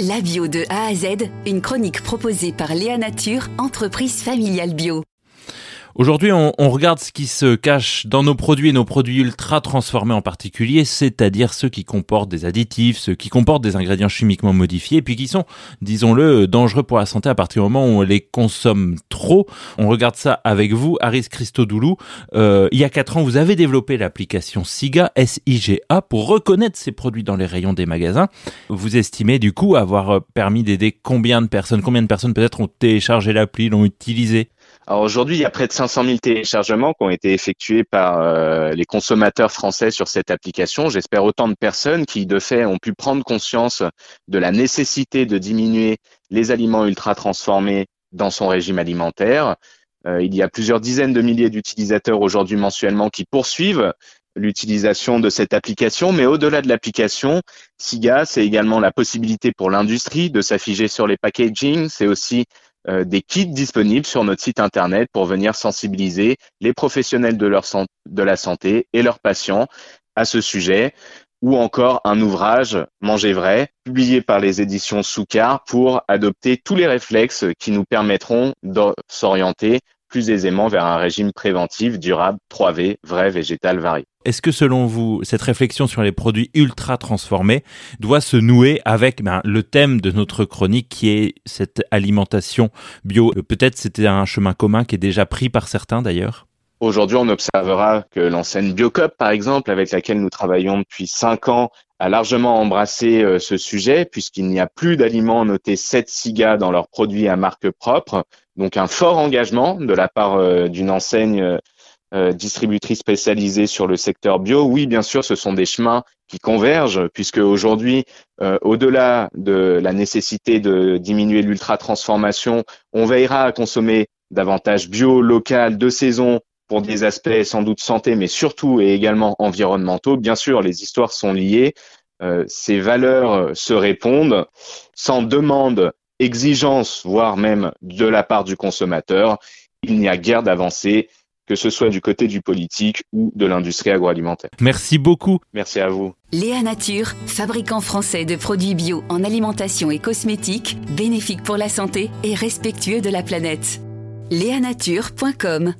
La bio de A à Z, une chronique proposée par Léa Nature, entreprise familiale bio. Aujourd'hui, on, regarde ce qui se cache dans nos produits et nos produits ultra transformés en particulier, c'est-à-dire ceux qui comportent des additifs, ceux qui comportent des ingrédients chimiquement modifiés, et puis qui sont, disons-le, dangereux pour la santé à partir du moment où on les consomme trop. On regarde ça avec vous, Aris Christodoulou. Euh, il y a quatre ans, vous avez développé l'application SIGA, S-I-G-A, pour reconnaître ces produits dans les rayons des magasins. Vous estimez du coup avoir permis d'aider combien de personnes, combien de personnes peut-être ont téléchargé l'appli, l'ont utilisé? Alors aujourd'hui, il y a près de 500 000 téléchargements qui ont été effectués par euh, les consommateurs français sur cette application. J'espère autant de personnes qui, de fait, ont pu prendre conscience de la nécessité de diminuer les aliments ultra transformés dans son régime alimentaire. Euh, il y a plusieurs dizaines de milliers d'utilisateurs aujourd'hui mensuellement qui poursuivent l'utilisation de cette application, mais au-delà de l'application, SIGA, c'est également la possibilité pour l'industrie de s'afficher sur les packaging, c'est aussi euh, des kits disponibles sur notre site internet pour venir sensibiliser les professionnels de, de la santé et leurs patients à ce sujet ou encore un ouvrage Manger vrai, publié par les éditions Soukar pour adopter tous les réflexes qui nous permettront de s'orienter plus aisément vers un régime préventif durable 3V, vrai, végétal, varié. Est-ce que selon vous, cette réflexion sur les produits ultra transformés doit se nouer avec ben, le thème de notre chronique qui est cette alimentation bio? Euh, Peut-être c'était un chemin commun qui est déjà pris par certains d'ailleurs Aujourd'hui, on observera que l'enseigne Biocop, par exemple, avec laquelle nous travaillons depuis cinq ans, a largement embrassé euh, ce sujet puisqu'il n'y a plus d'aliments notés 7 SIGA dans leurs produits à marque propre. Donc un fort engagement de la part euh, d'une enseigne euh, distributrice spécialisée sur le secteur bio. Oui, bien sûr, ce sont des chemins qui convergent puisque aujourd'hui, au-delà de la nécessité de diminuer l'ultra-transformation, on veillera à consommer davantage bio, local, de saison, pour des aspects sans doute santé, mais surtout et également environnementaux. Bien sûr, les histoires sont liées. Euh, ces valeurs se répondent sans demande, exigence, voire même de la part du consommateur. Il n'y a guère d'avancée, que ce soit du côté du politique ou de l'industrie agroalimentaire. Merci beaucoup. Merci à vous. Léa Nature, fabricant français de produits bio en alimentation et cosmétiques, bénéfique pour la santé et respectueux de la planète. Léanature.com